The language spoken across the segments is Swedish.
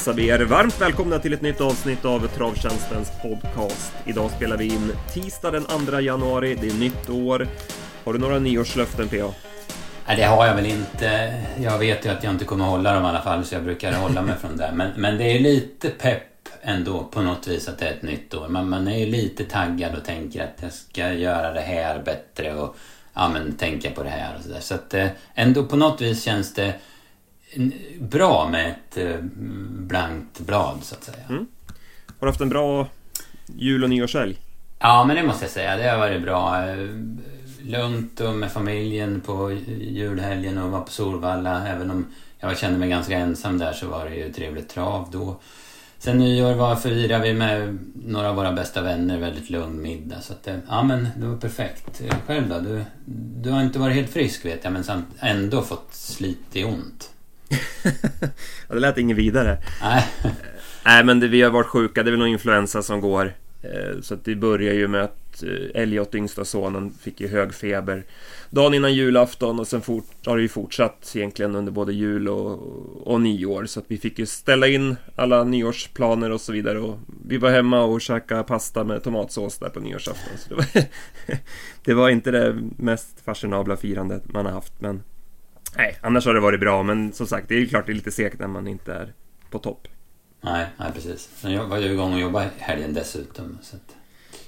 hälsar vi er varmt välkomna till ett nytt avsnitt av Travtjänstens podcast. Idag spelar vi in tisdag den 2 januari, det är nytt år. Har du några nyårslöften PA? Nej, det har jag väl inte. Jag vet ju att jag inte kommer hålla dem i alla fall, så jag brukar hålla mig från det. Men, men det är lite pepp ändå på något vis att det är ett nytt år. Man, man är ju lite taggad och tänker att jag ska göra det här bättre och ja, men, tänka på det här och sådär. Så att eh, ändå på något vis känns det bra med ett eh, blankt blad så att säga. Mm. Har du haft en bra jul och nyårshelg? Ja, men det måste jag säga. Det har varit bra. Lugnt och med familjen på julhelgen och var på Solvalla. Även om jag kände mig ganska ensam där så var det ju trevligt trav då. Sen nyår var firade vi med några av våra bästa vänner, väldigt lugn middag. Så att det, ja men det var perfekt. Själv då? Du, du har inte varit helt frisk vet jag men ändå fått slit i ont. ja, det lät inget vidare. Nej. Nej men det, vi har varit sjuka, det är väl någon influensa som går. Eh, så det börjar ju med att eh, Elliot, yngsta sonen, fick ju hög feber dagen innan julafton och sen fort, har det ju fortsatt egentligen under både jul och, och nyår. Så att vi fick ju ställa in alla nyårsplaner och så vidare. Och vi var hemma och käkade pasta med tomatsås där på nyårsafton. Så det, var, det var inte det mest fashionabla firandet man har haft. Men nej, annars har det varit bra. Men som sagt, det är ju klart det är lite segt när man inte är på topp. Nej, nej precis. Jag var ju igång och jobbade helgen dessutom. Så, att...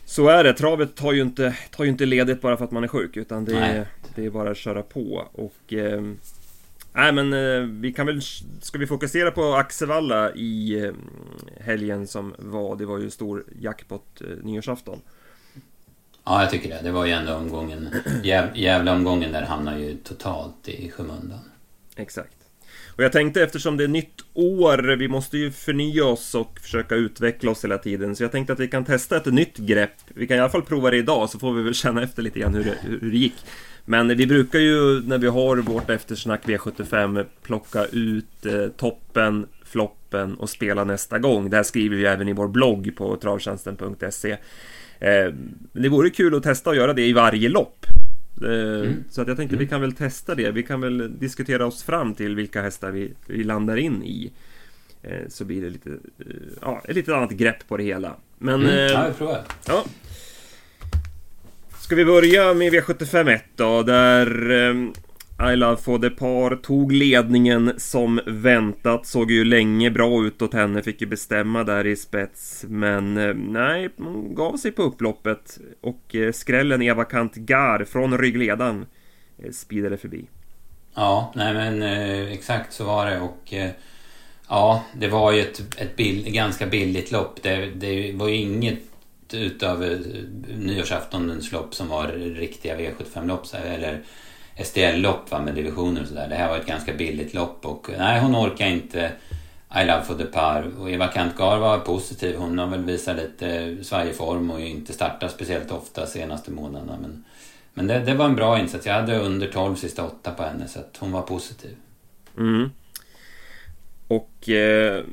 så är det. Travet tar ju, inte, tar ju inte ledigt bara för att man är sjuk. Utan det, är, det är bara att köra på. Och... Eh, nej men eh, vi kan väl... Ska vi fokusera på Axevalla i eh, helgen som var? Det var ju stor jackpot eh, nyårsafton. Ja, jag tycker det. Det var ju ändå omgången... Jävla omgången där hamnar ju totalt i skymundan. Exakt. Och jag tänkte eftersom det är nytt år, vi måste ju förnya oss och försöka utveckla oss hela tiden. Så jag tänkte att vi kan testa ett nytt grepp. Vi kan i alla fall prova det idag så får vi väl känna efter lite grann hur det, hur det gick. Men vi brukar ju när vi har vårt eftersnack V75 plocka ut eh, toppen, floppen och spela nästa gång. Det här skriver vi även i vår blogg på travtjänsten.se. Eh, det vore kul att testa att göra det i varje lopp. Eh, mm. Så att jag tänkte mm. vi kan väl testa det. Vi kan väl diskutera oss fram till vilka hästar vi, vi landar in i. Eh, så blir det lite, eh, ja, ett lite annat grepp på det hela. Men... Mm. Ja, vi provar. Ja. Ska vi börja med V75 1 då, där i Love for the Par tog ledningen som väntat. Såg ju länge bra ut åt henne, fick ju bestämma där i spets. Men eh, nej, hon gav sig på upploppet. Och eh, skrällen Eva Kant Gar från ryggledan eh, speedade förbi. Ja, nej men exakt så var det och... Ja, det var ju ett, ett bill, ganska billigt lopp. Det, det var ju inget utav nyårsaftonens lopp som var riktiga V75-lopp eller STL-lopp med divisioner och sådär. Det här var ett ganska billigt lopp och nej, hon orkar inte I Love for the Par. Och Eva Kantgar var positiv. Hon har väl visat lite svajig form och inte startat speciellt ofta senaste månaderna. Men, men det, det var en bra insats. Jag hade under 12 sista åtta på henne så att hon var positiv. Mm. Och eh,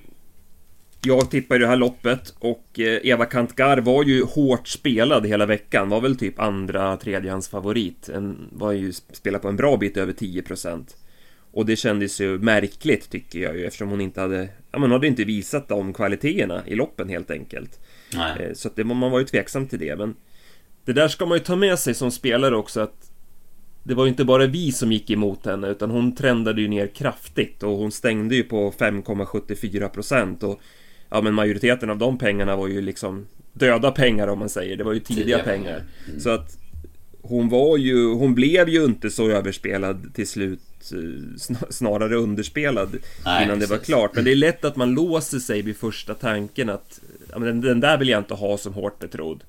jag tippade det här loppet och eh, Eva Kantgar var ju hårt spelad hela veckan. Var väl typ andra, tredjehands favorit. En, var ju spelad på en bra bit över 10%. Och det kändes ju märkligt tycker jag ju eftersom hon inte hade... Ja, man hade inte visat de kvaliteterna i loppen helt enkelt. Nej. Eh, så att det, man var ju tveksam till det men... Det där ska man ju ta med sig som spelare också att det var ju inte bara vi som gick emot henne utan hon trendade ju ner kraftigt och hon stängde ju på 5,74% och ja men majoriteten av de pengarna var ju liksom döda pengar om man säger. Det var ju tidiga, tidiga pengar. Mm. Så att hon var ju, hon blev ju inte så överspelad till slut eh, Snarare underspelad Nej, innan det var klart. Men det är lätt att man låser sig vid första tanken att ja, men den där vill jag inte ha som hårt betrodd.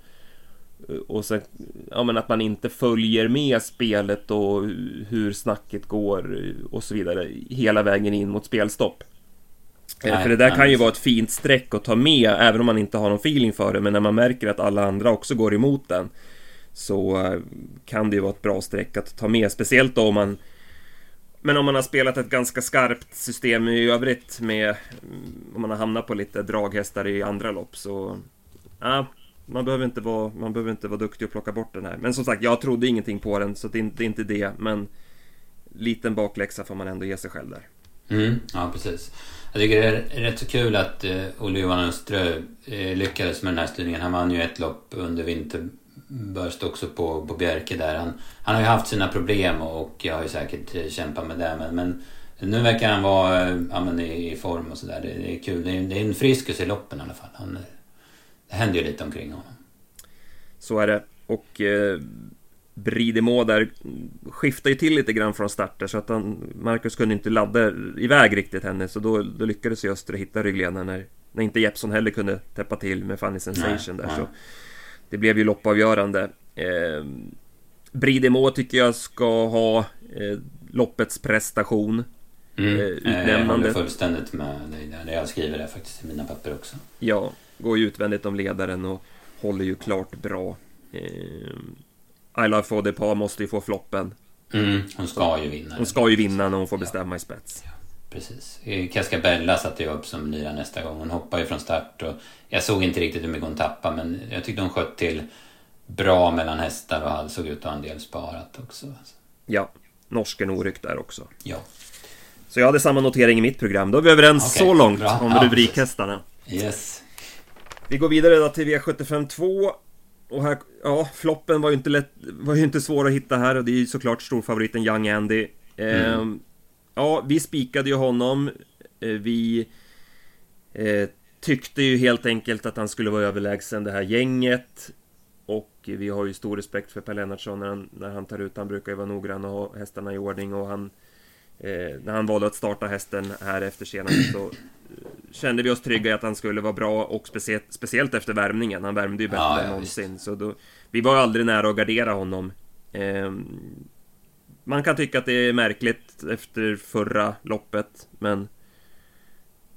Och sen, ja men att man inte följer med spelet och hur snacket går och så vidare hela vägen in mot spelstopp. Nej, För det där nej, kan ju vara ett fint streck att ta med även om man inte har någon feeling för det men när man märker att alla andra också går emot den så eh, kan det ju vara ett bra streck att ta med speciellt då om man men om man har spelat ett ganska skarpt system i övrigt med mm, om man har hamnat på lite draghästar i andra lopp så ja, man behöver inte vara, man behöver inte vara duktig och plocka bort den här. Men som sagt, jag trodde ingenting på den så det är inte det. Men liten bakläxa får man ändå ge sig själv där. Mm, ja, precis. Jag tycker det är rätt så kul att eh, Olle Johan Öströ eh, lyckades med den här styrningen. Han vann ju ett lopp under vinterbörst också på, på Bjerke där. Han, han har ju haft sina problem och jag har ju säkert eh, kämpat med det. Men, men nu verkar han vara ja, men i, i form och sådär. Det, det, är kul. Det är, det är en friskus i loppen i alla fall. Han, det händer ju lite omkring honom. Så är det. Och eh, Bridemo där skiftade ju till lite grann från starter så att han, Marcus kunde inte ladda iväg riktigt henne så då, då lyckades ju Öster hitta ryggledaren när, när inte Jeppson heller kunde täppa till med Funny Sensation nej, där nej. så Det blev ju loppavgörande eh, Bridemo tycker jag ska ha eh, loppets prestation mm. eh, utnämnande. Jag håller fullständigt med dig Jag skriver det faktiskt i mina papper också Ja, går ju utvändigt om ledaren och håller ju klart bra eh, I Love Fodepa måste ju få floppen. Mm, hon ska ju vinna. Hon ska ju vinna när hon får bestämma ja. i spets. Ja, precis. Cascabella satte jag upp som lyra nästa gång. Hon hoppar ju från start och jag såg inte riktigt hur mycket hon tappade men jag tyckte hon sköt till bra mellan hästar och såg ut att ha en del sparat också. Ja, norsken oryck där också. Ja. Så jag hade samma notering i mitt program. Då är vi överens okay, så långt bra. om rubrikhästarna. Yes. Vi går vidare då till V75 2 och här, ja, floppen var ju inte lätt, var ju inte svår att hitta här och det är ju såklart storfavoriten Young Andy. Eh, mm. Ja, vi spikade ju honom. Eh, vi eh, tyckte ju helt enkelt att han skulle vara överlägsen det här gänget. Och vi har ju stor respekt för Per Lennartsson när han, när han tar ut, han brukar ju vara noggrann och ha hästarna i ordning och han eh, När han valde att starta hästen här efter senast så kände vi oss trygga i att han skulle vara bra och speciellt, speciellt efter värmningen. Han värmde ju bättre ja, än ja, någonsin. Så då, vi var aldrig nära att gardera honom. Eh, man kan tycka att det är märkligt efter förra loppet, men...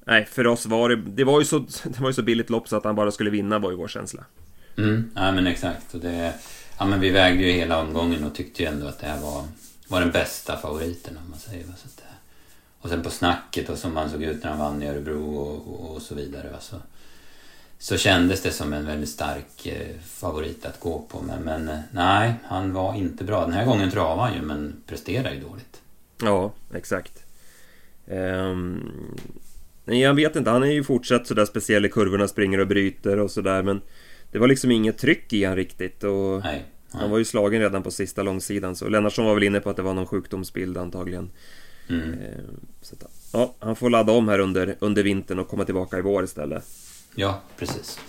Nej, för oss var det... Det var ju så, det var ju så billigt lopp så att han bara skulle vinna var ju vår känsla. Mm, ja men exakt. Och det, ja men vi vägde ju hela omgången och tyckte ju ändå att det här var, var den bästa favoriten om man säger. Så att, och sen på snacket och som han såg ut när han vann i Örebro och, och, så vidare. Alltså, så kändes det som en väldigt stark eh, favorit att gå på. Men, men eh, nej, han var inte bra. Den här gången travade han ju men presterade ju dåligt. Ja, exakt. Um, jag vet inte, han är ju fortsatt sådär speciell i kurvorna, springer och bryter och sådär men det var liksom inget tryck i han riktigt och nej, nej. han var ju slagen redan på sista långsidan så Lennartsson var väl inne på att det var någon sjukdomsbild antagligen. Mm. Eh, så att, ja, han får ladda om här under, under vintern och komma tillbaka i vår istället. Ja, precis.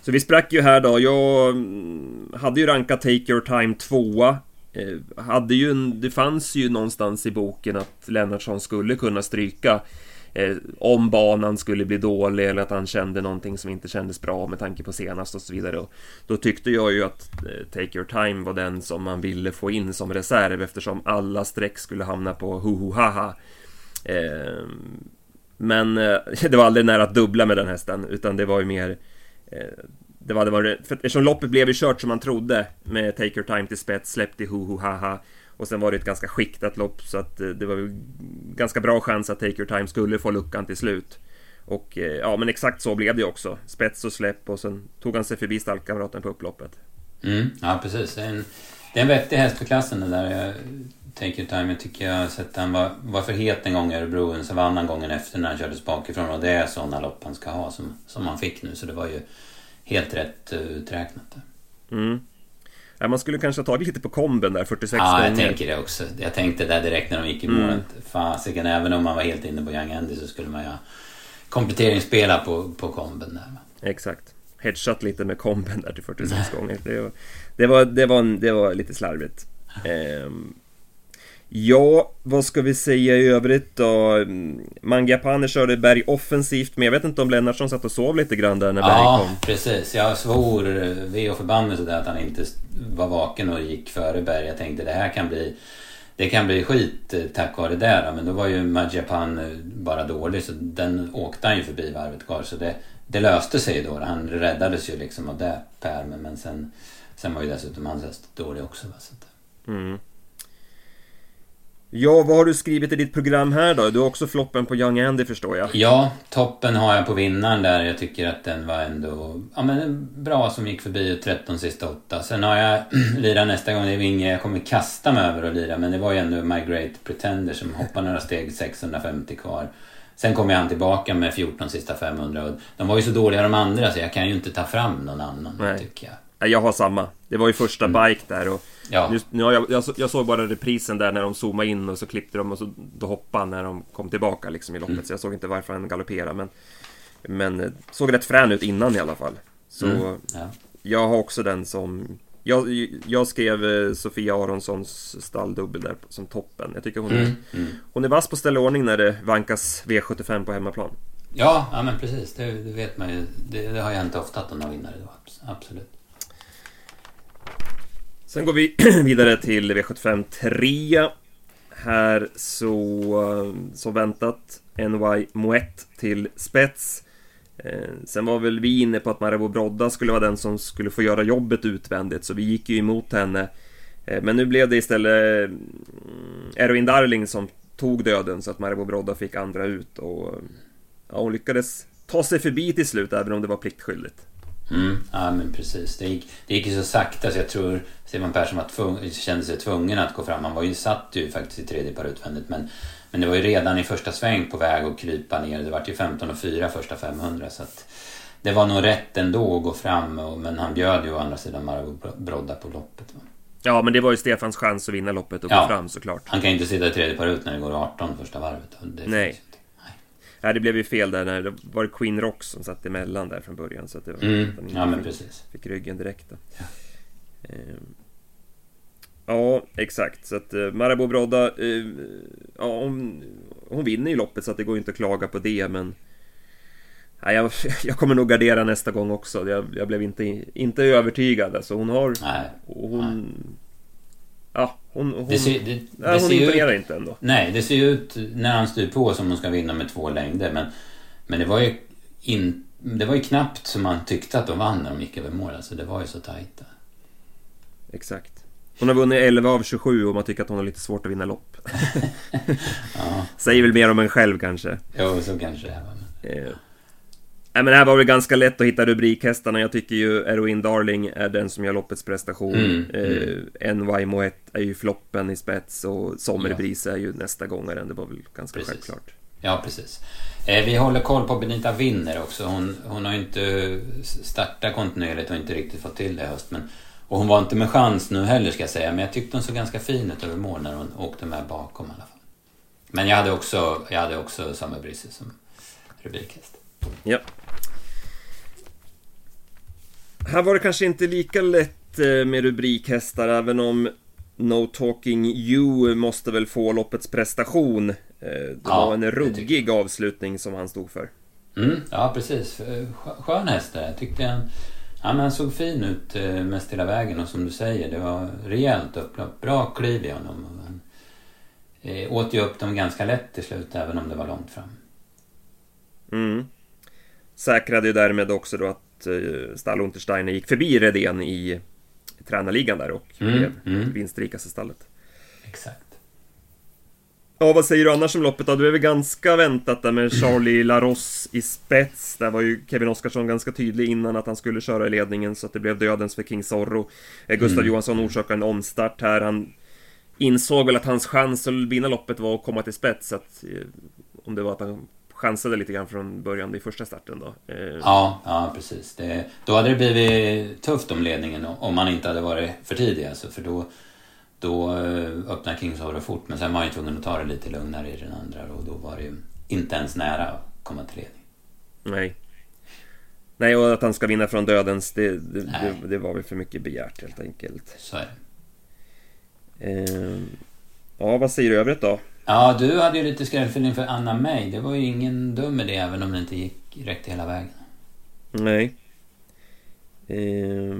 Så vi sprack ju här då. Jag mm, hade ju rankat Take Your Time tvåa. Eh, hade ju, det fanns ju någonstans i boken att Lennartsson skulle kunna stryka eh, om banan skulle bli dålig eller att han kände någonting som inte kändes bra med tanke på senast och så vidare. Och då tyckte jag ju att eh, Take Your Time var den som man ville få in som reserv eftersom alla streck skulle hamna på hohohaha. Eh, men eh, det var aldrig nära att dubbla med den hästen utan det var ju mer eh, det var, det var, för eftersom loppet blev ju kört som man trodde med Take Your Time till spets, släppte i ho ha ha! Och sen var det ett ganska skiktat lopp så att eh, det var ganska bra chans att Take Your Time skulle få luckan till slut. Och eh, ja, men exakt så blev det också. Spets och släpp och sen tog han sig förbi stallkamraten på upploppet. Mm, ja, precis. Det är en, det är en vettig häst för klassen det där. Jag, Take Your Time, jag tycker jag har sett han var, var för het en gång i Örebro, så vann han gången efter när han kördes bakifrån. Och det är sådana lopp han ska ha som, som han fick nu. Så det var ju helt rätt uträknat. Mm. Ja, man skulle kanske ha tagit lite på komben där 46 ja, gånger. Ja, jag tänker det också. Jag tänkte där direkt när de gick i målet. Mm. Fasiken, även om man var helt inne på Young Andy så skulle man ju kompletteringsspela på, på komben där. Exakt. Headshot lite med komben där till 46 gånger. Det var, det var, det var, det var lite slarvigt. Ehm, Ja, vad ska vi säga i övrigt då? Mangiapane körde Berg offensivt, men jag vet inte om Lennartsson satt och sov lite grann där när Berg ja, kom. Ja, precis. Jag svor ve och förbannelse där att han inte var vaken och gick före Berg. Jag tänkte det här kan bli... Det kan bli skit eh, tack vare det då. Men då var ju Majapan eh, bara dålig så den åkte han ju förbi varvet kvar. Så det, det löste sig då. Han räddades ju liksom av det Per. Men sen, sen var ju dessutom hans häst dålig också. Va? Så mm. Ja, vad har du skrivit i ditt program här då? Du har också floppen på Young Andy förstår jag. Ja, toppen har jag på vinnaren där. Jag tycker att den var ändå ja, men bra som gick förbi 13 sista åtta. Sen har jag lirat nästa gång, det är inget jag kommer kasta mig över och lira. Men det var ju ändå My Great Pretender som hoppar några steg, 650 kvar. Sen kommer han tillbaka med 14 sista 500 och de var ju så dåliga de andra så jag kan ju inte ta fram någon annan Nej. tycker jag. Jag har samma. Det var ju första mm. bike där och Ja. Just, nu jag, jag, jag, såg bara reprisen där när de zoomade in och så klippte de och så då hoppade när de kom tillbaka liksom i loppet. Mm. Så jag såg inte varför han galopperade. Men, men eh, såg rätt frän ut innan i alla fall. Så mm. ja. jag har också den som... Jag, jag skrev eh, Sofia Aronssons stalldubbel där som toppen. Jag tycker hon är, mm. Mm. Hon är vass på ställa ordning när det vankas V75 på hemmaplan. Ja, ja men precis. Det, det vet man ju. Det, det har hänt ofta att hon har vinnare då. Absolut. Sen går vi vidare till V75 3. Här så, eh, som väntat, NY Moët till spets. Eh, sen var väl vi inne på att Marabou Brodda skulle vara den som skulle få göra jobbet utvändigt, så vi gick ju emot henne. Eh, men nu blev det istället mm, Erwin Darling som tog döden, så att Marabou Brodda fick andra ut och ja, hon lyckades ta sig förbi till slut, även om det var pliktskyldigt. Mm, ja men precis. Det gick, det gick ju så sakta så jag tror Stefan Persson var tvung, kände sig tvungen att gå fram. Han var ju satt ju faktiskt i tredje par utvändigt men, men det var ju redan i första sväng på väg att krypa ner. Det var ju 15 och 4 första 500 så att det var nog rätt ändå att gå fram och, men han bjöd ju å andra sidan Marabou Brodda på loppet. Va? Ja, men det var ju Stefans chans att vinna loppet och ja, gå fram såklart. Han kan ju inte sitta i tredje par ut när det går 18 första varvet. Nej. Nej, det blev ju fel där när det var Queen Rock som satt emellan där från början. Så att det var mm. ja, men precis. Fick ryggen direkt då. Ja. Ehm. Ja, exakt. Så att uh, Marabou Brodda, uh, ja, hon, hon vinner ju loppet så att det går inte att klaga på det, men... Nej, jag, jag kommer nog gardera nästa gång också. Jag, jag blev inte, inte övertygad. Alltså hon har... Nej. Hon, nej. Ja, hon, hon, det ser, det, nej, hon imponerar ut, inte ändå. Nej, det ser ju ut när han styr på som hon ska vinna med två längder. Men, men det var ju in, det var ju knappt som man tyckte att de vann när de gick över mål. Alltså det var ju så tajta. Exakt. Hon har vunnit 11 av 27 och man tycker att hon har lite svårt att vinna lopp. ja. Säger väl mer om en själv kanske. Jo, så kanske det är. Nej men det här var väl ganska lätt att hitta rubrikhästarna. Jag tycker ju Eroin Darling är den som gör loppets prestation. Mm, eh, NY Moet är ju floppen i spets och Sommerbris ja. är ju nästa gångaren. Det var väl ganska precis. självklart. Ja, precis. Eh, vi håller koll på Benita Winner också. Hon, hon har ju inte startat kontinuerligt och inte riktigt fått till det i höst. Men, och hon var inte med chans nu heller ska jag säga. Men jag tyckte hon såg ganska fin ut över mål när hon åkte med bakom i alla fall. Men jag hade också, jag hade också Sommerbris som rubrikhäst. Ja. Här var det kanske inte lika lätt eh, med rubrikhästar, även om No Talking You måste väl få loppets prestation. Eh, det ja, var en ruggig avslutning som han stod för. Mm, ja, precis. Skön häst där. Jag tyckte han, ja, han såg fin ut eh, mest hela vägen och som du säger, det var rejält upplopp. Bra kliv i honom. Han åt ju upp dem ganska lätt till slut, även om det var långt fram. Mm. Säkrade ju därmed också då att eh, Stall Untersteiner gick förbi Redén i tränarligan där och mm, blev mm. vinstrikaste stallet. Exakt. Ja, vad säger du annars om loppet då? Det är väl ganska väntat där med Charlie Larosse i spets. Där var ju Kevin Oskarsson ganska tydlig innan att han skulle köra i ledningen så att det blev dödens för King Zorro. Eh, Gustav mm. Johansson orsakade en omstart här. Han insåg väl att hans chans att vinna loppet var att komma till spets. Så att, eh, om det var att han chansade lite grann från början i första starten då. Eh, ja, ja precis. Det, då hade det blivit tufft om ledningen om man inte hade varit för tidig alltså, för då, då eh, öppnade Kingshaver fort men sen var han ju tvungen att ta det lite lugnare i den andra och då var det ju inte ens nära att komma till ledning. Nej. Nej, och att han ska vinna från dödens, det, det, det, det var väl för mycket begärt helt enkelt. Så är det. Eh, ja, vad säger du övrigt då? Ja, du hade ju lite skrällfeeling för Anna May. Det var ju ingen dum idé även om det inte gick rätt hela vägen. Nej. Eh,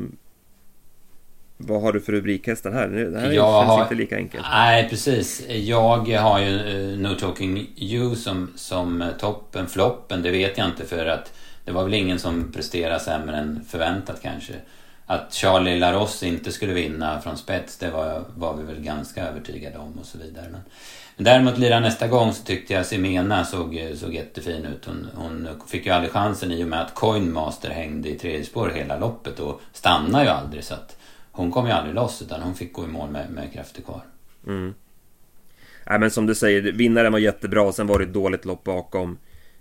vad har du för rubrikhästar här? Det här jag känns har, inte lika enkelt. Nej, precis. Jag har ju uh, No Talking You som, som toppen. Floppen, det vet jag inte för att det var väl ingen som presterade sämre än förväntat kanske att Charlie Larosse inte skulle vinna från spets, det var, var vi väl ganska övertygade om och så vidare. Men, men däremot lira nästa gång så tyckte jag Simena såg, såg jättefin ut. Hon, hon fick ju aldrig chansen i och med att Coinmaster hängde i tredje spår hela loppet och stannade ju aldrig. Så att hon kom ju aldrig loss utan hon fick gå i mål med, med krafter kvar. Mm. Nej, men som du säger, vinnaren var jättebra. Sen var det ett dåligt lopp bakom.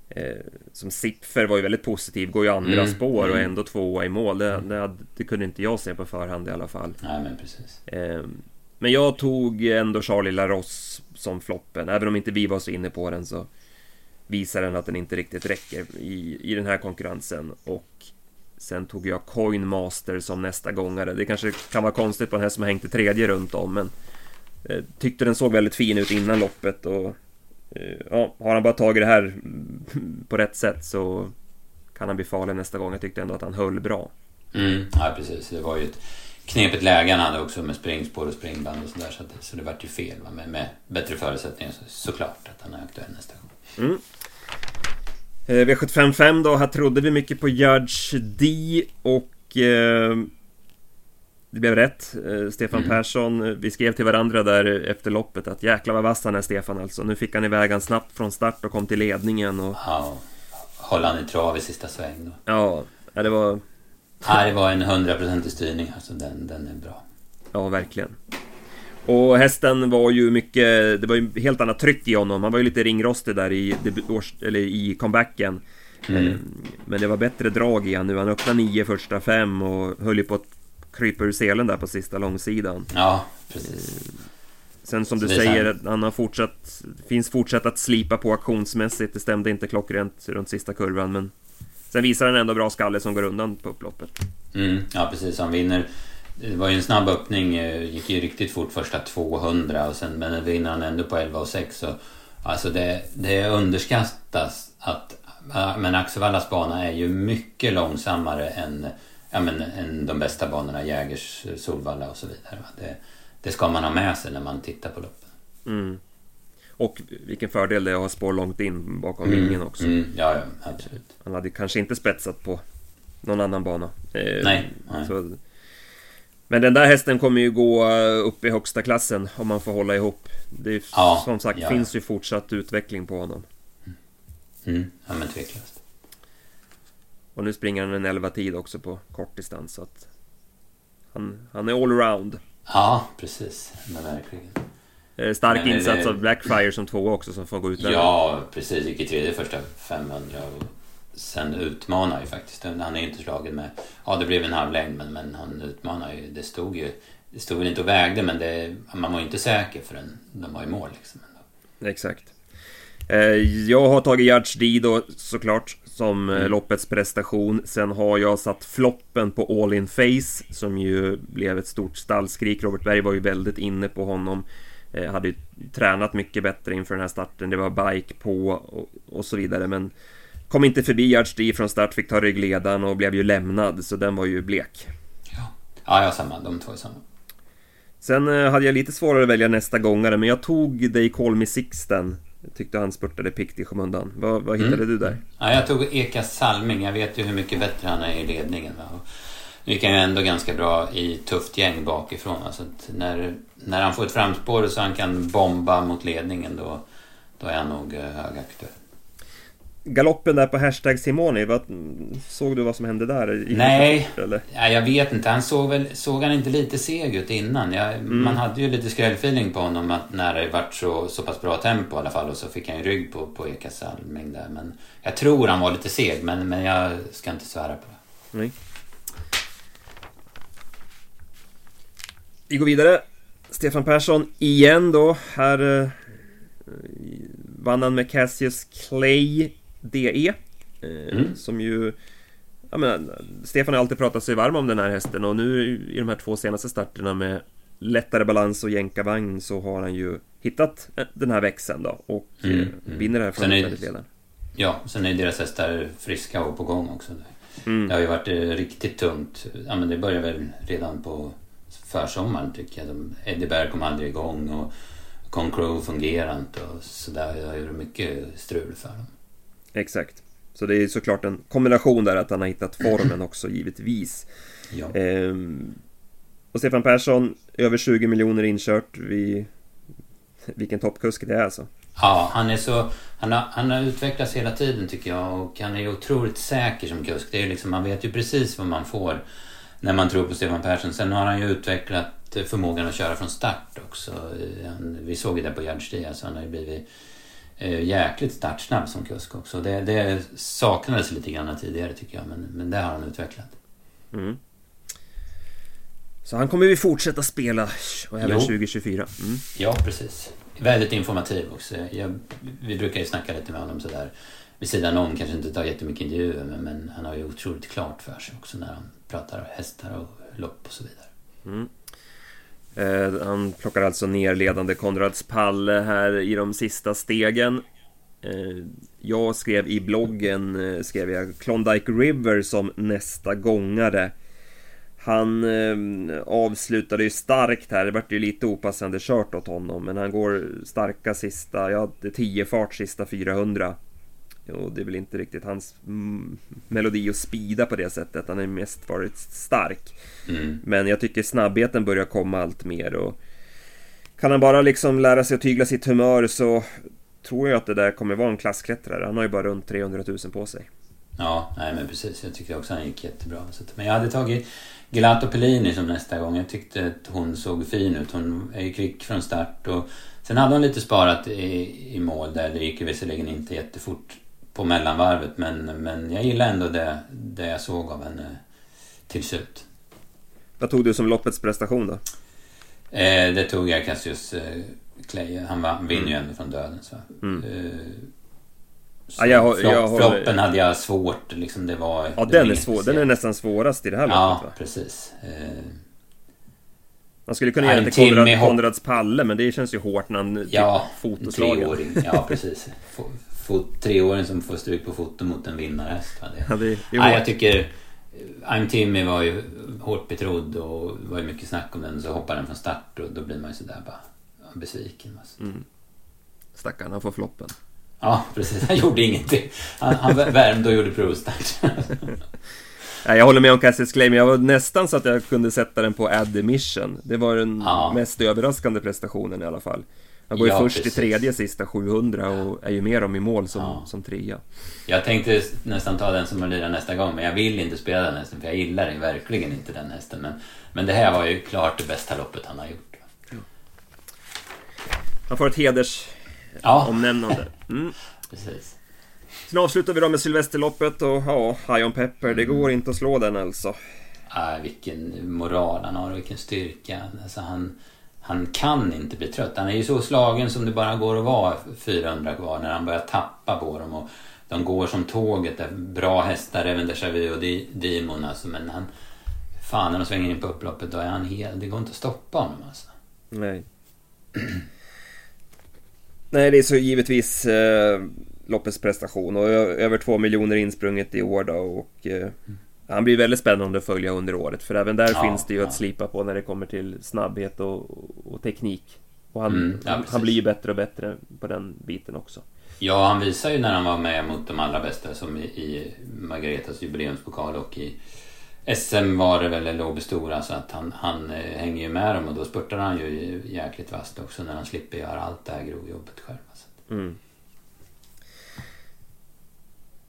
Eh, som Sipfer var ju väldigt positiv, går ju andra mm, spår och mm. ändå tvåa i mål. Det, det, det, kunde inte jag se på förhand i alla fall. Nej, men precis. Eh, men jag tog ändå Charlie Larosse som floppen. Även om inte vi var så inne på den så visar den att den inte riktigt räcker i, i den här konkurrensen. Och sen tog jag Coin Master som nästa gångare. Det kanske kan vara konstigt på den här som har hängt i tredje runt om, men eh, tyckte den såg väldigt fin ut innan loppet och ja, har han bara tagit det här på rätt sätt så kan han bli farlig nästa gång. Jag tyckte ändå att han höll bra. Mm, ja, precis. Det var ju ett knepigt läge han hade också med springspår och springband och sådär. Så, det, så det vart ju fel. Va? Men med bättre förutsättningar så, såklart att han är aktuell nästa gång. Mm. Eh, V755 då, här trodde vi mycket på Judge D och eh, det blev rätt. Eh, Stefan mm. Persson, eh, vi skrev till varandra där efter loppet att jäklar vad vass han är Stefan alltså. Nu fick han iväg han snabbt från start och kom till ledningen och... Ja, hålla han i trav i sista sväng då. Ja, det var Nej, det var en hundraprocentig styrning. Alltså den, den är bra. Ja, verkligen. Och hästen var ju mycket, det var ju helt annat tryck i honom. Han var ju lite ringrostig där i, eller i comebacken. Mm. Eh, men det var bättre drag i han nu. Han öppnade nio första fem och höll ju på att krypa ur selen där på sista långsidan. Ja, precis. Eh, sen som Så du säger, han har fortsatt, finns fortsatt att slipa på auktionsmässigt. Det stämde inte klockrent runt sista kurvan, men Sen visar han ändå bra skalle som går undan på upploppet. Mm, ja precis, han vinner. Det var ju en snabb öppning, eh, gick ju riktigt fort första 200 och sen, men vinner han ändå på 11 och 6 så Alltså det, det underskattas att men Axevallas bana är ju mycket långsammare än, ja, men, än de bästa banorna, Jägers, Solvalla och så vidare. Det, det ska man ha med sig när man tittar på loppen. Mm. Och vilken fördel det är att ha spår långt in bakom mm, vingen också. Mm, ja, ja, absolut. Han hade kanske inte spetsat på någon annan bana. Eh, nej. nej. Så, men den där hästen kommer ju gå upp i högsta klassen om man får hålla ihop. Det är, ja, som sagt ja, finns ju fortsatt utveckling på honom. Mm, ja men tveklöst. Och nu springer han en 11 tid också på kortdistans så att han, han är allround. Ja, precis. Men verkligen. Eh, stark men, insats det... av Blackfire som två också som får gå ut Ja, precis. Gick i tredje första 500 och sen utmanar ju faktiskt. Han är ju inte slagen med... Ja, det blev en halv längd men, men han utmanar ju. Det stod ju... Det stod väl inte och vägde men det, man var ju inte säker förrän de var i mål liksom. Exakt. Eh, jag har tagit Yards D då såklart som eh, mm. loppets prestation. Sen har jag satt floppen på All In Face som ju blev ett stort stallskrik. Robert Berg var ju väldigt inne på honom. Eh, hade ju tränat mycket bättre inför den här starten. Det var bike på och, och så vidare. Men kom inte förbi Yardsty från start, fick ta ryggledaren och blev ju lämnad. Så den var ju blek. Ja, ja, samma. De två är samma. Sen eh, hade jag lite svårare att välja nästa gångare, men jag tog They Call Me Sixten. Tyckte han spurtade piggt i skymundan. Vad, vad hittade mm. du där? Ja, jag tog Eka Salming. Jag vet ju hur mycket bättre han är i ledningen. Va? Nu gick han ju ändå ganska bra i tufft gäng bakifrån. Alltså när, när han får ett framspår så han kan bomba mot ledningen då, då är han nog eh, högaktuell. Galoppen där på hashtag Simoni, vad, såg du vad som hände där? Nej, eller? Ja, jag vet inte. Han såg, väl, såg han inte lite seg ut innan? Jag, mm. Man hade ju lite skrällfeeling på honom att när det vart så, så pass bra tempo i alla fall och så fick han ju rygg på, på Eka Salming där. Men jag tror han var lite seg, men, men jag ska inte svära på det. Nej. Vi går vidare. Stefan Persson igen då. Här eh, vann han med Cassius Clay DE. Eh, mm. Som ju... Jag menar, Stefan har alltid pratat sig varm om den här hästen och nu i de här två senaste starterna med lättare balans och jänkarvagn så har han ju hittat den här växeln då och mm, eh, mm. vinner det här från ledaren. Ja, sen är deras hästar friska och på gång också. Mm. Det har ju varit eh, riktigt tungt. Ja, men det börjar väl redan på försommaren tycker jag. De, Eddie Berg kom aldrig igång och Concrow fungerar inte och sådär. Jag gjorde mycket strul för dem. Exakt. Så det är såklart en kombination där att han har hittat formen också givetvis. Ja. Ehm, och Stefan Persson, över 20 miljoner inkört. Vi, vilken toppkusk det är alltså. Ja, han är så... Han har, han har utvecklats hela tiden tycker jag och han är otroligt säker som kusk. Det är liksom, man vet ju precis vad man får när man tror på Stefan Persson. Sen har han ju utvecklat förmågan att köra från start också. Han, vi såg ju det på Gärdstia, alltså han har ju blivit jäkligt startsnabb som kusk också. Det, det saknades lite grann tidigare tycker jag, men, men det har han utvecklat. Mm. Så han kommer vi fortsätta spela även jo. 2024. Mm. Ja, precis. Väldigt informativ också. Jag, vi brukar ju snacka lite med honom sådär vid sidan om, kanske inte ta jättemycket intervjuer men, men han har ju otroligt klart för sig också när han pratar hästar och lopp och så vidare. Mm. Eh, han plockar alltså ner ledande Konrads Palle här i de sista stegen. Eh, jag skrev i bloggen, eh, skrev jag Klondike River som nästa gångare. Han eh, avslutade ju starkt här, det vart ju lite opassande kört åt honom Men han går starka sista, ja det är 10 fart sista 400 och det är väl inte riktigt hans mm, melodi att spida på det sättet Han har mest varit stark mm. Men jag tycker snabbheten börjar komma allt mer och Kan han bara liksom lära sig att tygla sitt humör så Tror jag att det där kommer vara en klassklättrare Han har ju bara runt 300 000 på sig Ja, nej men precis. Jag tyckte också han gick jättebra. Men jag hade tagit Gelato Pellini som nästa gång. Jag tyckte att hon såg fin ut. Hon är ju kvick från start. Och sen hade hon lite sparat i, i mål där. Det gick ju visserligen inte jättefort på mellanvarvet. Men, men jag gillar ändå det, det jag såg av henne till slut. Vad tog du som loppets prestation då? Eh, det tog jag Cassius eh, Clay. Han, han vinner ju ändå från döden. Så. Mm. Eh, Ja, jag, Flop, jag. Floppen hade jag svårt. Liksom det var, ja, det den är svår. Den är nästan svårast i det här loppet. Ja, precis. Eh... Man skulle kunna ge den till Konrad, Konrads Palle, men det känns ju hårt när han typ ja, fotoslagen. Treåring. Ja, precis. Fot, treåring som får stryk på foto mot en vinnarhäst. Det. Ja, det jag tycker... I'm Timmy var ju hårt betrodd och var ju mycket snack om den. Så hoppar den från start och då blir man ju sådär bara besviken. Alltså. Mm. Stackarn, han får floppen. Ja, precis. Han gjorde ingenting. Han, han värmde och gjorde provstart. jag håller med om Cassius Claim. Jag var nästan så att jag kunde sätta den på Add Mission. Det var den ja. mest överraskande prestationen i alla fall. Han går ju ja, först precis. i tredje sista 700 och är ju mer om i mål som, ja. som trea. Jag tänkte nästan ta den som att lira nästa gång, men jag vill inte spela den hästen för jag gillar verkligen inte den hästen. Men, men det här var ju klart det bästa loppet han har gjort. Han får ett heders ja. omnämnande. Mm. Precis. Sen avslutar vi då med Sylvesterloppet och ja, High on Pepper. Det går inte att slå den alltså. Ja, vilken moral han har och vilken styrka. Alltså han, han kan inte bli trött. Han är ju så slagen som det bara går att vara 400 kvar när han börjar tappa på dem. Och de går som tåget. Där bra hästar, även Deja Vu och Dimon alltså. Men han... Fan, när de svänger in på upploppet då är han helt... Det går inte att stoppa honom alltså. Nej. Nej, det är så givetvis eh, loppets prestation och över två miljoner insprunget i år då och eh, han blir väldigt spännande att följa under året för även där ja, finns det ju ja. att slipa på när det kommer till snabbhet och, och teknik. Och han, mm, ja, han blir ju bättre och bättre på den biten också. Ja, han visar ju när han var med mot de allra bästa som i, i Margaretas jubileumspokal och i SM var det väl, eller Åby Stora, så att han, han eh, hänger ju med dem och då spurtar han ju jäkligt vasst också när han slipper göra allt det här grovjobbet själv. Alltså. Mm.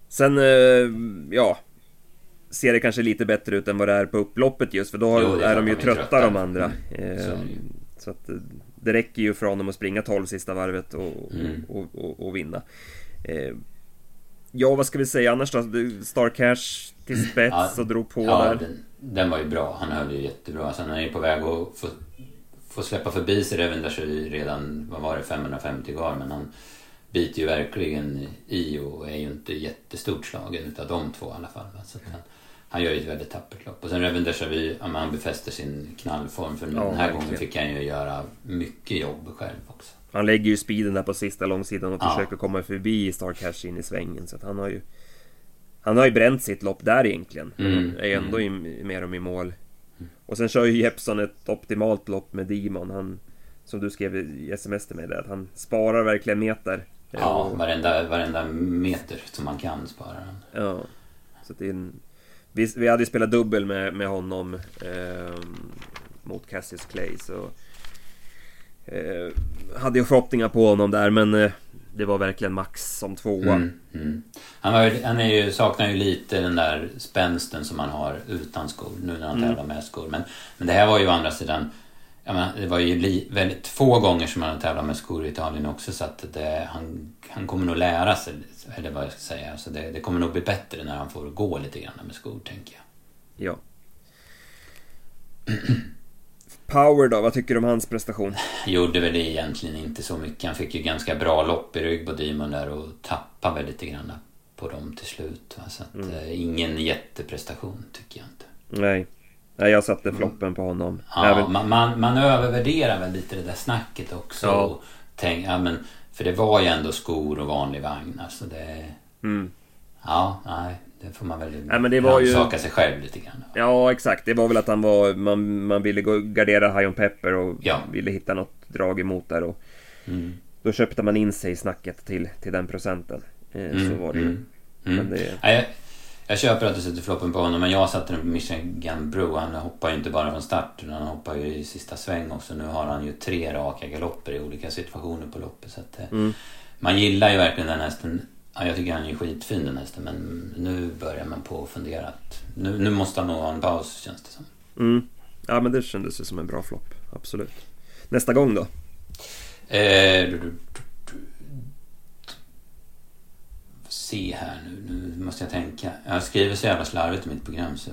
Sen, eh, ja, ser det kanske lite bättre ut än vad det är på upploppet just för då jo, är de ju trötta, trötta de andra. Mm. Så, så, att eh, det räcker ju för honom att springa 12 sista varvet och, mm. och, och, och, vinna. Ja, vad ska vi säga annars då? Star Cash till spets ja, och drog på ja, där. Den, den, var ju bra. Han höll ju jättebra. Sen är ju på väg att få, få släppa förbi sig så redan, vad var det, 550 kvar. Men han biter ju verkligen i och är ju inte jättestort slagen utav de två i alla fall. Så han, han gör ju ett väldigt tappert lopp. Och sen Reven Deja ja, han befäster sin knallform. För ja, den här gången fick han ju göra mycket jobb själv också. Han lägger ju speeden där på sista långsidan och ja. försöker komma förbi Star Cash in i svängen. Så han har ju... Han har ju bränt sitt lopp där egentligen. Mm. Han är ändå mm. i, med dem i mål. Och sen kör ju Jeppson ett optimalt lopp med Demon. Han, som du skrev i sms till mig där, att han sparar verkligen meter. Ja, varenda, varenda meter som man kan spara den. Ja, så det är en vi, vi hade ju spelat dubbel med, med honom eh, mot Cassius Clay så eh, hade ju förhoppningar på honom där men eh, det var verkligen Max som tvåa. Mm, mm. Han, var, han är ju, saknar ju lite den där spänsten som man har utan skor nu när han Mm. tävlar med skor. Men, men det här var ju å andra sidan menar, det var ju väldigt få gånger som han tävlat med skor i Italien också så att det, han, han kommer nog lära sig, eller vad jag ska säga. Så det, det kommer nog bli bättre när han får gå lite grann med skor tänker jag. Ja. Power då, vad tycker du om hans prestation? Gjorde väl egentligen inte så mycket. Han fick ju ganska bra lopp i rygg på Demon där och tappade väl lite grann på dem till slut. Va? Så att, Mm. eh, ingen jätteprestation tycker jag inte. Nej. Nej, jag satte floppen på honom. Ja, Även, man, man, man övervärderar väl lite det där snacket också. Ja. Och tänk, ja, men, för det var ju ändå skor och vanlig vagn. Alltså det, mm. ja, nej, det får man väl Nej, men det var ju- sig själv lite grann. Ja, exakt. Det var väl att han var... Man, man ville gardera High on Pepper och Ja. ville hitta något drag emot där. Och Mm. då köpte man in sig i snacket till, till den procenten. Eh, så Mm, var det ju. mm, mm. Det, jag, jag köper att du sätter floppen på honom, men jag satte den på Michigan Bro. Han hoppar ju inte bara från start, utan han hoppar ju i sista sväng också. Nu har han ju tre raka galopper i olika situationer på loppet. Så att, eh, Mm. Man gillar ju verkligen den hästen. Ja, jag tycker han är skitfin den hästen, men nu börjar man på att fundera att nu, nu måste han nog ha en paus, känns det som. mm. Ja, men det kändes ju som en bra flopp. Absolut. Nästa gång då? Eh, du- du- du- du- Se här nu, nu måste jag tänka. Jag skriver så jävla slarvigt i mitt program så...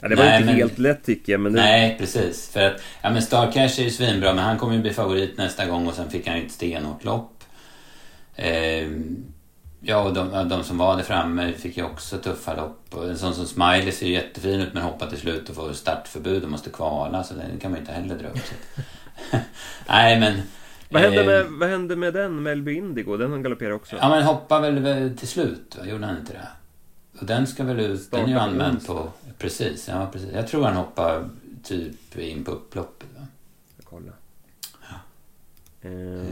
Ja, det var Nej, inte men- helt lätt tycker jag, men det, Nej, precis. För att, ja men Star Cash är ju svinbra, men han kommer ju bli favorit nästa gång och sen fick han ju ett stenhårt lopp. Ehm, ja, och de, de som var där framme fick ju också tuffa lopp. Och en sån som Smiley ser ju jättefin ut men hoppar till slut och får startförbud och måste kvala, så den kan man ju inte heller dra upp. Nej, men... vad, hände eh, med, vad hände med den Melby Indigo? Den han galopperade också. Ja, men hoppar väl till slut, va? gjorde han inte det? Och den ska väl ut, den är ju Startar på. Precis, ja precis. Jag tror han hoppar typ in på upploppet. Va? Jag kollar. Eh, Eh,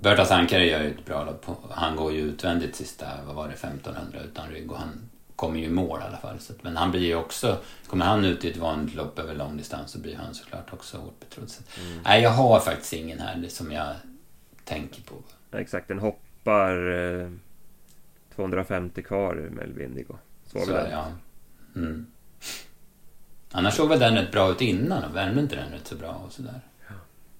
Bertas Ankare gör ju ett bra lopp. Han går ju utvändigt sista, vad var det, 1500 utan rygg och han kommer ju i mål i alla fall. Så men han blir ju också, kommer han ut i ett vanligt lopp över lång distans så blir han såklart också hårt betrodd. Så Mm. Nej, jag har faktiskt ingen här som jag tänker på. ja, exakt, den hoppar eh, 250 kvar Melby Indigo. Så var Så, det ja. mm. Annars såg väl den rätt bra ut innan och värmde inte den rätt så bra och sådär.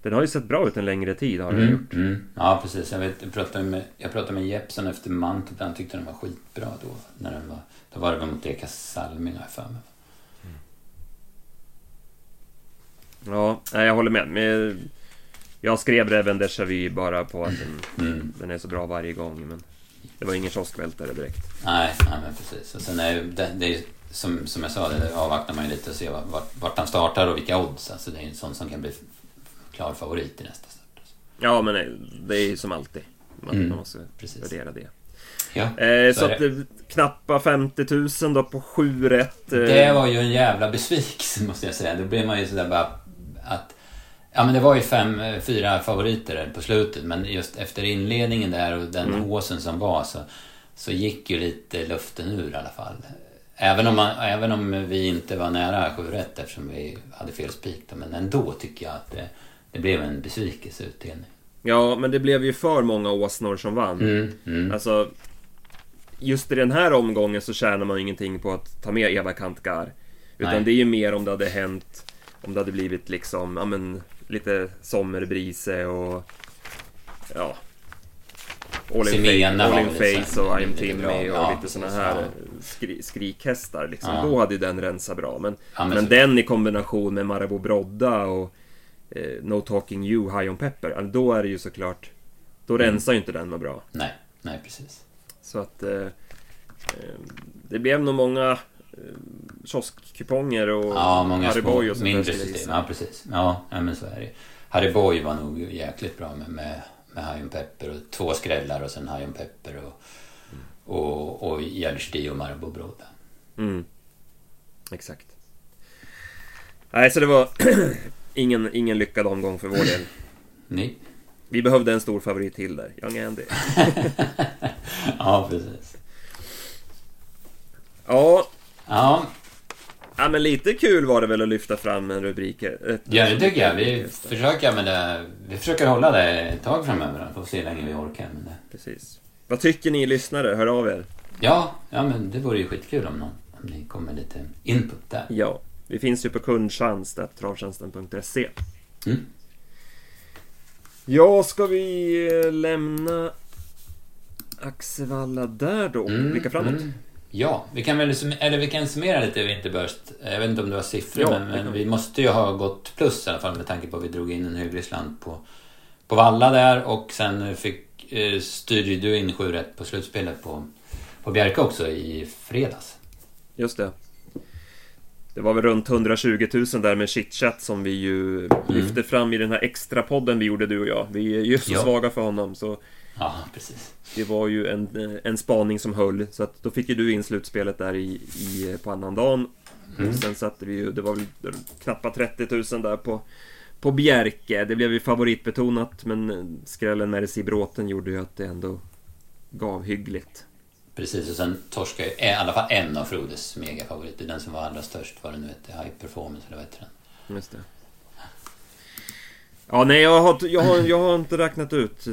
Den har ju sett bra ut en längre tid har den Mm, gjort. mm. Ja, precis. Jag, vet, jag, pratade med, jag pratade med Jeppson efter Mantorp. Han tyckte den var skitbra då. När den var, då var det väl mot Eka jag för mig. Ja, nej, jag håller med. Men jag skrev Reven Déjà Vu bara på att den, Mm. den är så bra varje gång. Men det var ingen kioskvältare direkt. Nej, nej, men precis. Och sen är det, det är som, som jag sa, det avvaktar man ju lite och ser vart, vart han startar och vilka odds. Alltså det är en sån som kan bli klar favorit i nästa start. Alltså. Ja, men nej, det är ju som alltid. Man, Mm, måste precis. värdera det. Ja, Eh, Så så att eh, knappa 50 000 då på 7 rätt. eh, Det var ju en jävla besvikelse måste jag säga. Då blev man ju sådär bara att... Ja men det var ju fem, eh, fyra favoriter på slutet men just efter inledningen där och den Mm. håsen som var så, så gick ju lite luften ur i alla fall. Även om, man, även om vi inte var nära 7 rätt eftersom vi hade fel spik men ändå tycker jag att det, det blev en besvikelseutdelning. Ja, men det blev ju för många åsnor som vann. Mm, mm. Alltså, just i den här omgången så tjänar man ingenting på att ta med Eva Kantgar. Utan Nej. det är ju mer om det hade hänt, om det hade blivit liksom, ja men, lite sommerbrise och, ja. All in, Semena face, all in face och I'm Timmy och Ja, lite precis, här ja. skri, skrikhästar liksom. Ja. Då hade ju den rensat bra. Men, men, så- den i kombination med Marabou Brodda och eh, No Talking You, High on Pepper, ja, då är det ju såklart, då Mm. rensar ju inte den något bra. Nej, nej precis. Så att eh, eh, det blev nog många eh, kioskkuponger och Ja, många Harry små, Boy och sånt mindre system. Ja, precis. Ja, men så är det Harry Boy var nog jäkligt bra med, med, med High on Pepper och två skrällar och sen High on Pepper och, och, och Gärdesty och Marabou Brodda. Mm. Exakt. Nej, så det var ingen, ingen lyckad omgång för vår del. Ni? Vi behövde en stor favorit till där, Young Andy. ja, precis. Ja, Ja, Ja men lite kul var det väl att lyfta fram en rubrik. Ett, ja det tycker jag. Vi försöker, men det, vi försöker hålla det ett tag framöver. Får se hur länge vi orkar. Men det, Precis. Vad tycker ni lyssnare? Hör av er. ja, ja, men det vore ju skitkul om, någon, om ni kommer med lite input där. Ja, vi finns ju på kundtjänst, travtjänsten.se. Mm. Ja, ska vi lämna Axevalla där då och Mm, blicka framåt? mm. Ja, vi kan väl eller vi kan summera lite Vinterburst. Jag vet inte om du har siffror, Ja, men, men vi. måste ju ha gått plus i alla fall med tanke på att vi drog in en hygglig slant på, på Valla där och sen fick, eh, styrde du in 7 rätt på slutspelet på, på Bjerke också i fredags. Just det. Det var väl runt 120 000 där med chitchat som vi ju lyfte fram i den här extra podden vi gjorde du och jag. Vi är ju så Ja. svaga för honom så Ja, precis. det var ju en, en spaning som höll. Så att då fick ju du in slutspelet där i, i, på annandagen. Och sen satte vi ju, det var väl knappa 30 000 där på, på Bjerke. Det blev ju favoritbetonat men skrällen med det bråten gjorde ju att det ändå gav hyggligt. Precis, och sen torskade ju i alla fall en av Frodes megafavoriter. Den som var allra störst, vad det nu hette, High Performance eller vad heter den? Just det. Ja, nej, jag har, jag har, jag har inte räknat ut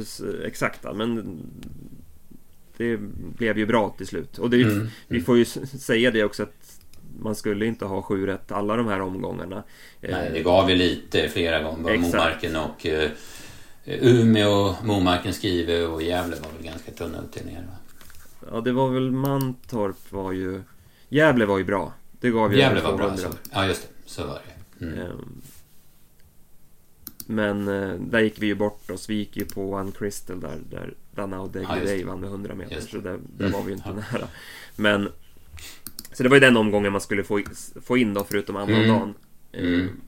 exakta, men det blev ju bra till slut. Och det, Mm, vi får ju säga det också att man skulle inte ha sju rätt alla de här omgångarna. Nej, Eh, det gav ju lite flera gånger. Exakt. Momarken och eh, Umeå, Momarken, Skrive och Gävle var väl ganska tunna utdelningar. Va? Ja, det var väl Mantorp var ju... Gävle var ju bra. Det gav ju Gävle var bra. 200. Så, ja, just det. Så var det. Mm. Ehm, Men eh, där gick vi ju bort oss. Vi gick ju på One Crystal där, där Danao Ja, Degley det. vann med 100 meter. Så där, där Mm, var vi ju inte ja. nära. Men... Så det var ju den omgången man skulle få, in då, förutom andra Mm. dagen. Ehm, Mm.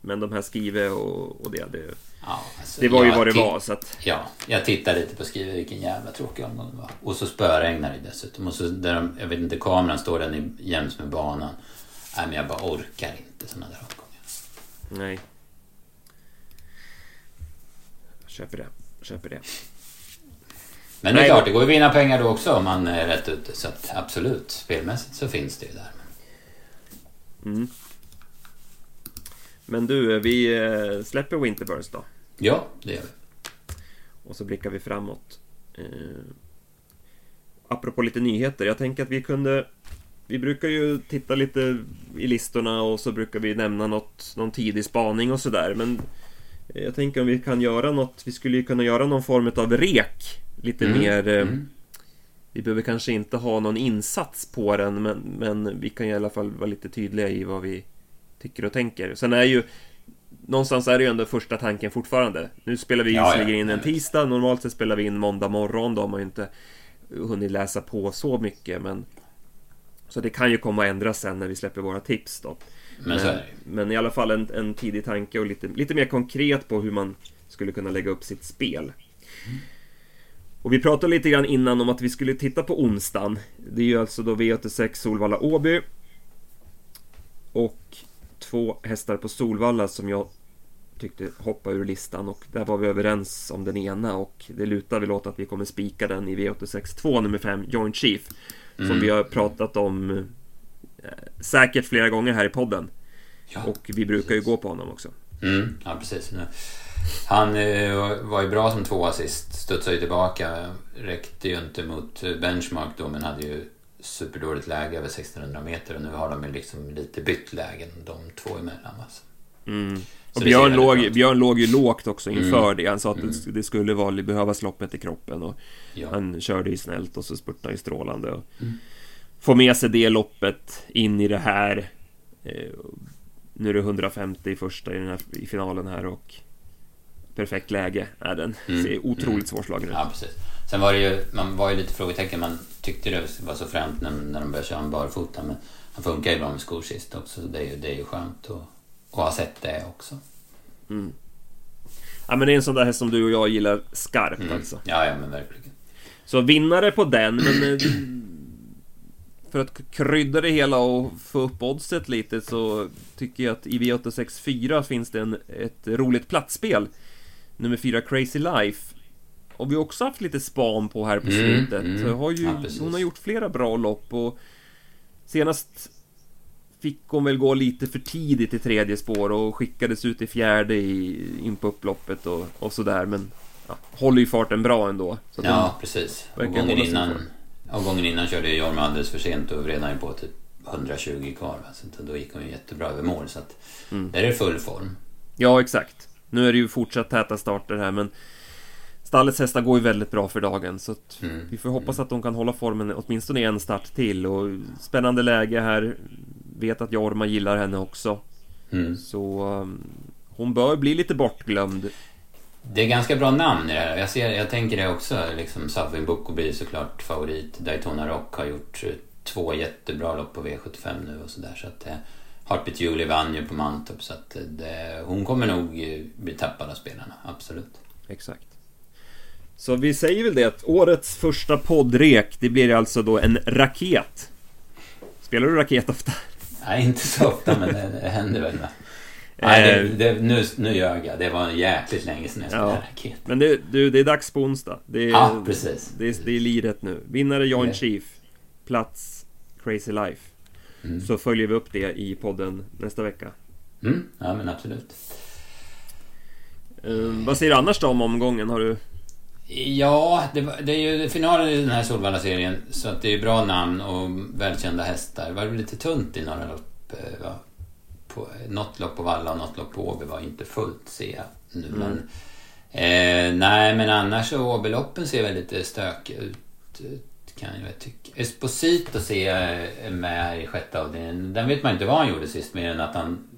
Men de här Skive och, och det, det, Ja, alltså, det var ju jag vad det var. Så att, Ja, jag tittade lite på Skrive, vilken jävla tråkig omgång det var. Och så spöregnar det dessutom. Och så där de, jag vet inte, kameran står den i- jäms med banan. Nej, men jag bara orkar inte sådana där omgångar. nej. Köper det. Köper det. Men det är Nej, klart, det går ju att vinna pengar då också om man är rätt ute. Så att absolut, spelmässigt så finns det ju där. Mm. Men du, vi eh, släpper Winterburst då. Ja, det gör vi. Och så blickar vi framåt. Eh, apropå lite nyheter, jag tänker att vi kunde... Vi brukar ju titta lite i listorna och så brukar vi nämna något, någon tidig spaning och sådär. Men jag tänker om vi kan göra något, vi skulle ju kunna göra någon form av rek. Lite Mm, mer... Eh, mm. Vi behöver kanske inte ha någon insats på den, men, men vi kan i alla fall vara lite tydliga i vad vi tycker och tänker. Sen är ju... Någonstans är det ju ändå första tanken fortfarande. Nu spelar vi Ja, visserligen ja, in en tisdag, normalt sett spelar vi in måndag morgon, då har man ju inte hunnit läsa på så mycket, men... Så det kan ju komma att ändras sen när vi släpper våra tips då. Men ju. men i alla fall en, en tidig tanke och lite, lite mer konkret på hur man skulle kunna lägga upp sitt spel. Och vi pratade lite grann innan om att vi skulle titta på onsdagen. Det är ju alltså då V86 Solvalla Åby. Och två hästar på Solvalla som jag tyckte hoppade ur listan och där var vi överens om den ena och det lutar väl åt att vi kommer spika den i V86 2 nummer 5 Joint Chief. Som Mm. vi har pratat om eh, säkert flera gånger här i podden. Ja, Och vi brukar ju gå på honom också. Mm, ja, precis. Han eh, var ju bra som tvåa sist. Studsade ju tillbaka. Räckte ju inte mot eh, benchmark då, men hade ju superdåligt läge över 1600 meter. Och nu har de liksom lite bytt lägen, de två emellan. Alltså. Mm. Och Björn låg. Björn låg ju lågt också inför Mm. det. Han sa att det, det skulle vara, behövas loppet i kroppen. Och Ja. Han körde ju snällt och så spurtade ju strålande. Och Mm. Få med sig det loppet in i det här. Eh, nu är det 150 i första i, här, i finalen här och perfekt läge är den. Mm. Ser otroligt Mm. svårslagen ut. Ja, precis. Sen var det ju, man var ju lite frågetecken. Man tyckte det var så fränt när, när de började köra en barfota. Men han funkar ju bra med skor sist också. Så det är ju, det är ju skönt att, att ha sett det också. Mm. Ja men det är en sån där häst som du och jag gillar skarpt Mm. alltså. Ja, ja, men verkligen. Så vinnare på den, men... eh, För att krydda det hela och få upp oddset lite så tycker jag att i V864 finns det en, ett roligt platsspel. Nummer 4 Crazy Life. Och vi har också haft lite span på här på Mm, slutet. mm. Har ju, Ja, hon har gjort flera bra lopp och senast fick hon väl gå lite för tidigt i tredje spår och skickades ut i fjärde i, in på upploppet och, och sådär men ja, håller ju farten bra ändå. Ja, precis. Och gången, innan, och gången innan körde Jorma alldeles för sent och redan på typ 120 kvar. Så då gick hon ju jättebra över mål. Så att mm. där är det full form. Ja, exakt. Nu är det ju fortsatt täta starter här men Stallets hästar går ju väldigt bra för dagen så mm. vi får hoppas att de kan hålla formen åtminstone en start till och spännande läge här. Vet att Jorma gillar henne också. Mm. Så um, hon bör bli lite bortglömd. Det är ganska bra namn i det här. Jag, ser, jag tänker det också. Liksom Savin Boko blir såklart favorit. Daytona Rock har gjort eh, två jättebra lopp på V75 nu och sådär. Så att eh, Heartbeat Julie vann ju på Mantorp så att eh, det, hon kommer nog bli tappad av spelarna, absolut. Exakt. Så vi säger väl det att årets första poddrek, det blir alltså då en raket. Spelar du raket ofta? Nej, inte så ofta, men det, det händer väl. Med. Nej, det, eh. det, nu, nu ljög jag. Det var jäkligt länge sedan jag spelade ja. raket. Men det, du, det är dags på onsdag. Det är, ja, precis. Det är, det är liret nu. Vinnare John Chief. Plats Crazy Life. Mm. Så följer vi upp det i podden nästa vecka. Mm, ja, men absolut. Um, vad säger du annars då om omgången? Har du Ja, det, det, är ju finalen i den här Solvalla-serien. Så att det är bra namn och välkända hästar. Det var lite tunt i några lopp. Eh, va? På, något lopp på Valla och något lopp på Åby var inte fullt, ser jag nu. Mm. Men, eh, nej, men annars så Åbyloppen ser väl lite stökiga ut. Kan jag tycka. Esposito ser jag med i sjätte avdelningen. Den vet man inte vad han gjorde sist, mer än att han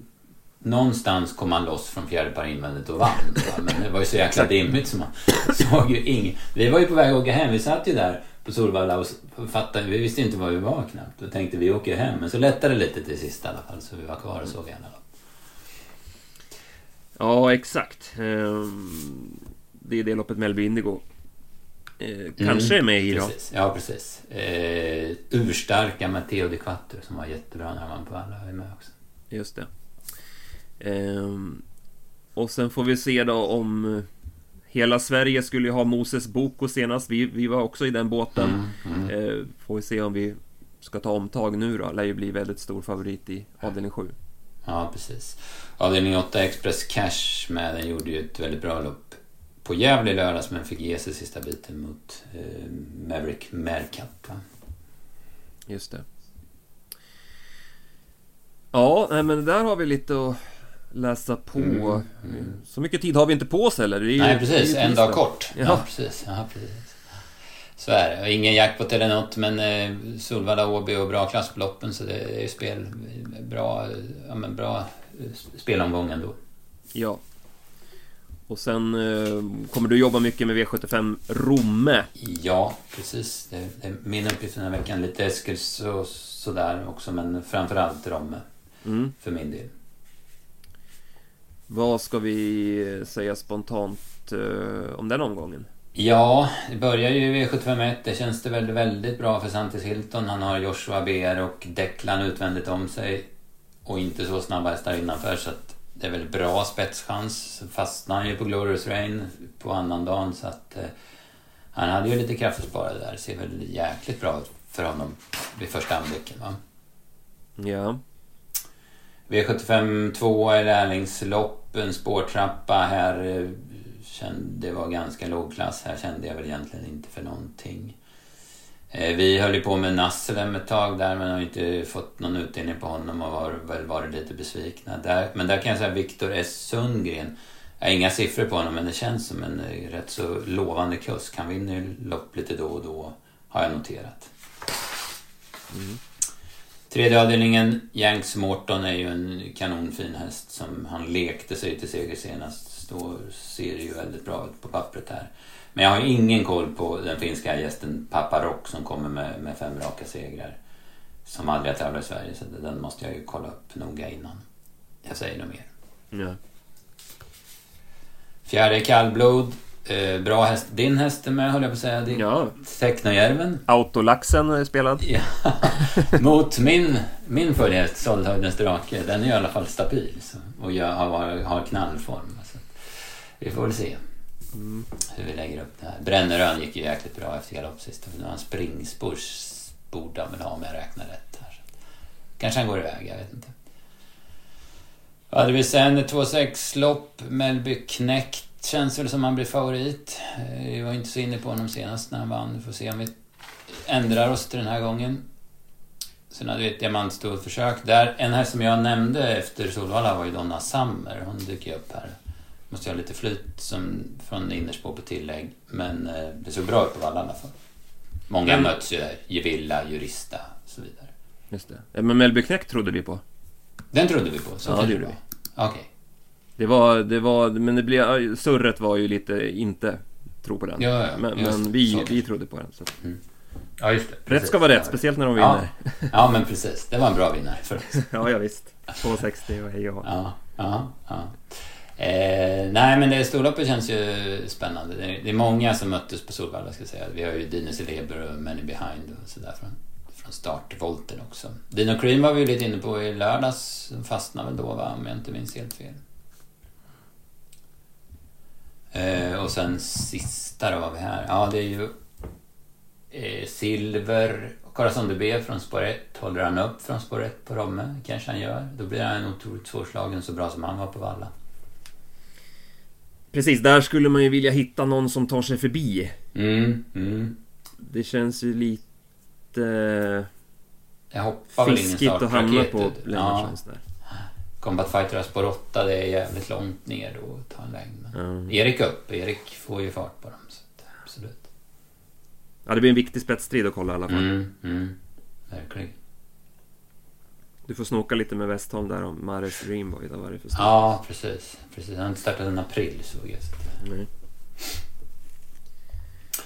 någonstans kom han loss från fjärde par invändigt och vann. Men det var ju så jäkla dimmigt så man såg ju inget. Vi var ju på väg att åka hem. Vi satt ju där på Solvalla och fattade, vi visste inte var vi var knappt. Då tänkte vi åker hem. Men så lättade det lite till sist i alla fall. Så vi var kvar och såg då. Ja, exakt. Ehm, det är det loppet Mellby Indigo eh, kanske är med i då. Precis. Ja, precis. Eh, urstarka Matteo Di Quattro som var jättebra när han var på alla är med också. Just det. Ehm, och sen får vi se då om Hela Sverige skulle ju ha Moses Boko senast. Vi, vi var också i den båten. Mm, mm. Ehm, får vi se om vi ska ta omtag nu då. Lär ju bli väldigt stor favorit i avdelning 7. Ja, precis. Avdelning 8 Express Cash med den gjorde ju ett väldigt bra lopp på Gävle i lördags men fick ge sig sista biten mot eh, Maverick Mercat. Just det. Ja, men där har vi lite att läsa på. Mm, mm. Så mycket tid har vi inte på oss heller. Ju, Nej, precis. En dag kort. Ja, ja precis. Ja, precis. Så är det. Ingen jackpot eller något, men eh, Solvalla, Åby och bra klass på loppen. Så det är spel, bra, ja, men bra eh, spelomgång ändå. Ja. Och sen eh, kommer du jobba mycket med V75 Romme. Ja, precis. Det är min uppgift den här veckan. Lite Eskils och sådär också, men framförallt Romme. Mm. För min del. Vad ska vi säga spontant uh, om den omgången? Ja, det börjar ju i V751. Det känns det väl väldigt bra för Santis Hilton. Han har Joshua Beer och Declan utvändigt om sig. Och inte så snabba hästar innanför så att det är väl bra spetschans. Fastnar han ju på Glorious Rain på annandagen så att uh, han hade ju lite kraft att spara där. Ser väl jäkligt bra ut för honom vid första anblicken va? Ja. V75 2 är lärlingslopp, en spårtrappa här. Eh, kände, det var ganska låg klass. Här kände jag väl egentligen inte för någonting. Eh, vi höll ju på med Nasselem ett tag där men har inte fått någon utdelning på honom och var väl varit lite besvikna. Där, men där kan jag säga Viktor S Sundgren. Jag har inga siffror på honom men det känns som en eh, rätt så lovande kusk. Han vinner lopp lite då och då har jag noterat. Mm. Tredje avdelningen, Yanks Morton är ju en kanonfin häst som han lekte sig till seger senast. Då ser det ju väldigt bra ut på pappret här. Men jag har ingen koll på den finska gästen Paparock som kommer med, med fem raka segrar. Som aldrig har tävlat i Sverige så den måste jag ju kolla upp noga innan jag säger något mer. Ja. Fjärde kallblod. Eh, bra häst. Din häst är med höll jag på att säga. Din ja. Teknojärven. Autolaxen är spelad. Ja. Mot min, min följehäst Soldhöjdens drake. Den är i alla fall stabil. Så, och jag har, har knallform. Så. Vi får väl se. Mm. Hur vi lägger upp det här. Brännerön gick ju jäkligt bra efter galopp sist. Nu har han springspurs borde han väl ha om jag räknar rätt. Här. Kanske han går iväg, jag vet inte. Hade vi sen 2-6-lopp, Melby Knäckt. Känns väl som han blir favorit. Eh, vi var inte så inne på honom senast när han vann. Vi får se om vi ändrar oss till den här gången. Sen hade vi ett diamantstort försök där. En här som jag nämnde efter Solvalla var ju Donna Summer. Hon dyker upp här. Måste jag ha lite flyt som från innerspår på tillägg. Men eh, det såg bra ut på Valla i alla fall. Många Men- möts ju där. Gevilla, Jurista och så vidare. Just det. Ja, Men Melby Knäck trodde vi på. Den trodde vi på. Så Ja, det gjorde var. Okej. Det var, det var, men det blev, surret var ju lite inte tro på den. Ja, ja, men men vi, så. vi trodde på den. Så. att- Ja, just det. Rätt Precis. ska vara rätt, speciellt när de vinner. Ja, men precis. Det var en bra vinnare för oss. Ja, ja visst. 260 och hej och. Ja, ja, ja. Eh, nej, men det storloppet känns ju spännande. Det är, det är många som möttes på Solvalla, ska jag säga. Vi har ju Dino Celeber och Many Behind och sådär från, från startvolten också. Dino Cream var vi ju lite inne på i lördags. Fastnade väl då, va? Om jag inte minns helt fel. Eh, och sen sista då, vad har vi här? Ja, det är ju eh, Silver. Corazon de B från spår 1. Håller han upp från spår 1 på Romme? kanske han gör. Då blir han otroligt svårslagen så bra som han var på Valla. Precis, där skulle man ju vilja hitta någon som tar sig förbi. Mm, mm. Det känns ju lite Jag hoppar fiskigt att hamna på Ja, Lennartsons där. Combat Fighter har spår 8. Det är jävligt långt ner då att ta en längd. Ja. Erik upp. Erik får ju fart på dem. Så absolut. Ja, det blir en viktig spetsstrid att kolla i alla fall. Mm, mm. Verkligen. Du får snoka lite med Westholm där om Mares Dreamboy. Vad var det för? Ja, precis. precis. Han har inte startat en april såg jag. Så.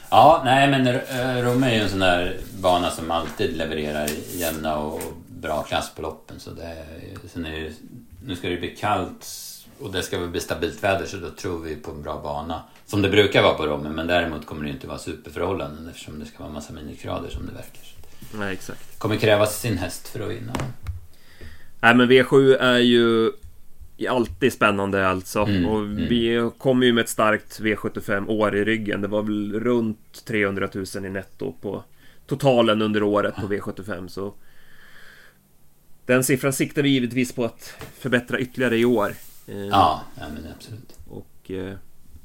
Ja, nej men eh, Rom är ju en sån där bana som alltid levererar jämna och bra klass på loppen. Så det, är- sen är det, nu ska det bli kallt och det ska väl bli stabilt väder så då tror vi på en bra bana. Som det brukar vara på Rommen men däremot kommer det inte vara superförhållanden eftersom det ska vara massa minusgrader som det verkar. Nej, exakt. kommer krävas sin häst för att vinna. Nej, men V7 är ju alltid spännande alltså. Mm, och mm. vi kommer ju med ett starkt V75 år i ryggen. Det var väl runt 300 000 i netto på totalen under året på V75. Så den siffran siktar vi givetvis på att förbättra ytterligare i år. Eh, Ja, ja men absolut. Och eh,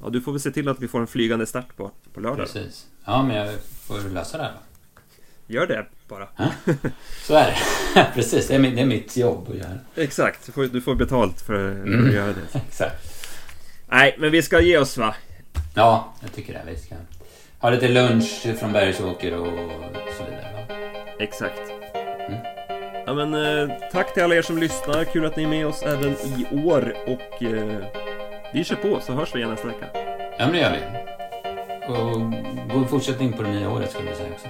ja, du får väl se till att vi får en flygande start på, på lördag. Precis. Ja, men jag får lösa det här då. Gör det bara. Så är det. Precis, det är, mitt, det är mitt jobb att göra. Exakt, du får, du får betalt för, för Mm. att göra det. Exakt. Nej, men vi ska ge oss va? Ja, jag tycker det. Vi ska ha lite lunch från Bergsåker och så vidare. Va? Exakt. Mm. Ja men eh, tack till alla er som lyssnar. Kul att ni är med oss även i år och eh, vi kör på så hörs vi igen nästa vecka. Ja, men det gör vi. Och god fortsättning på det nya året skulle jag säga också.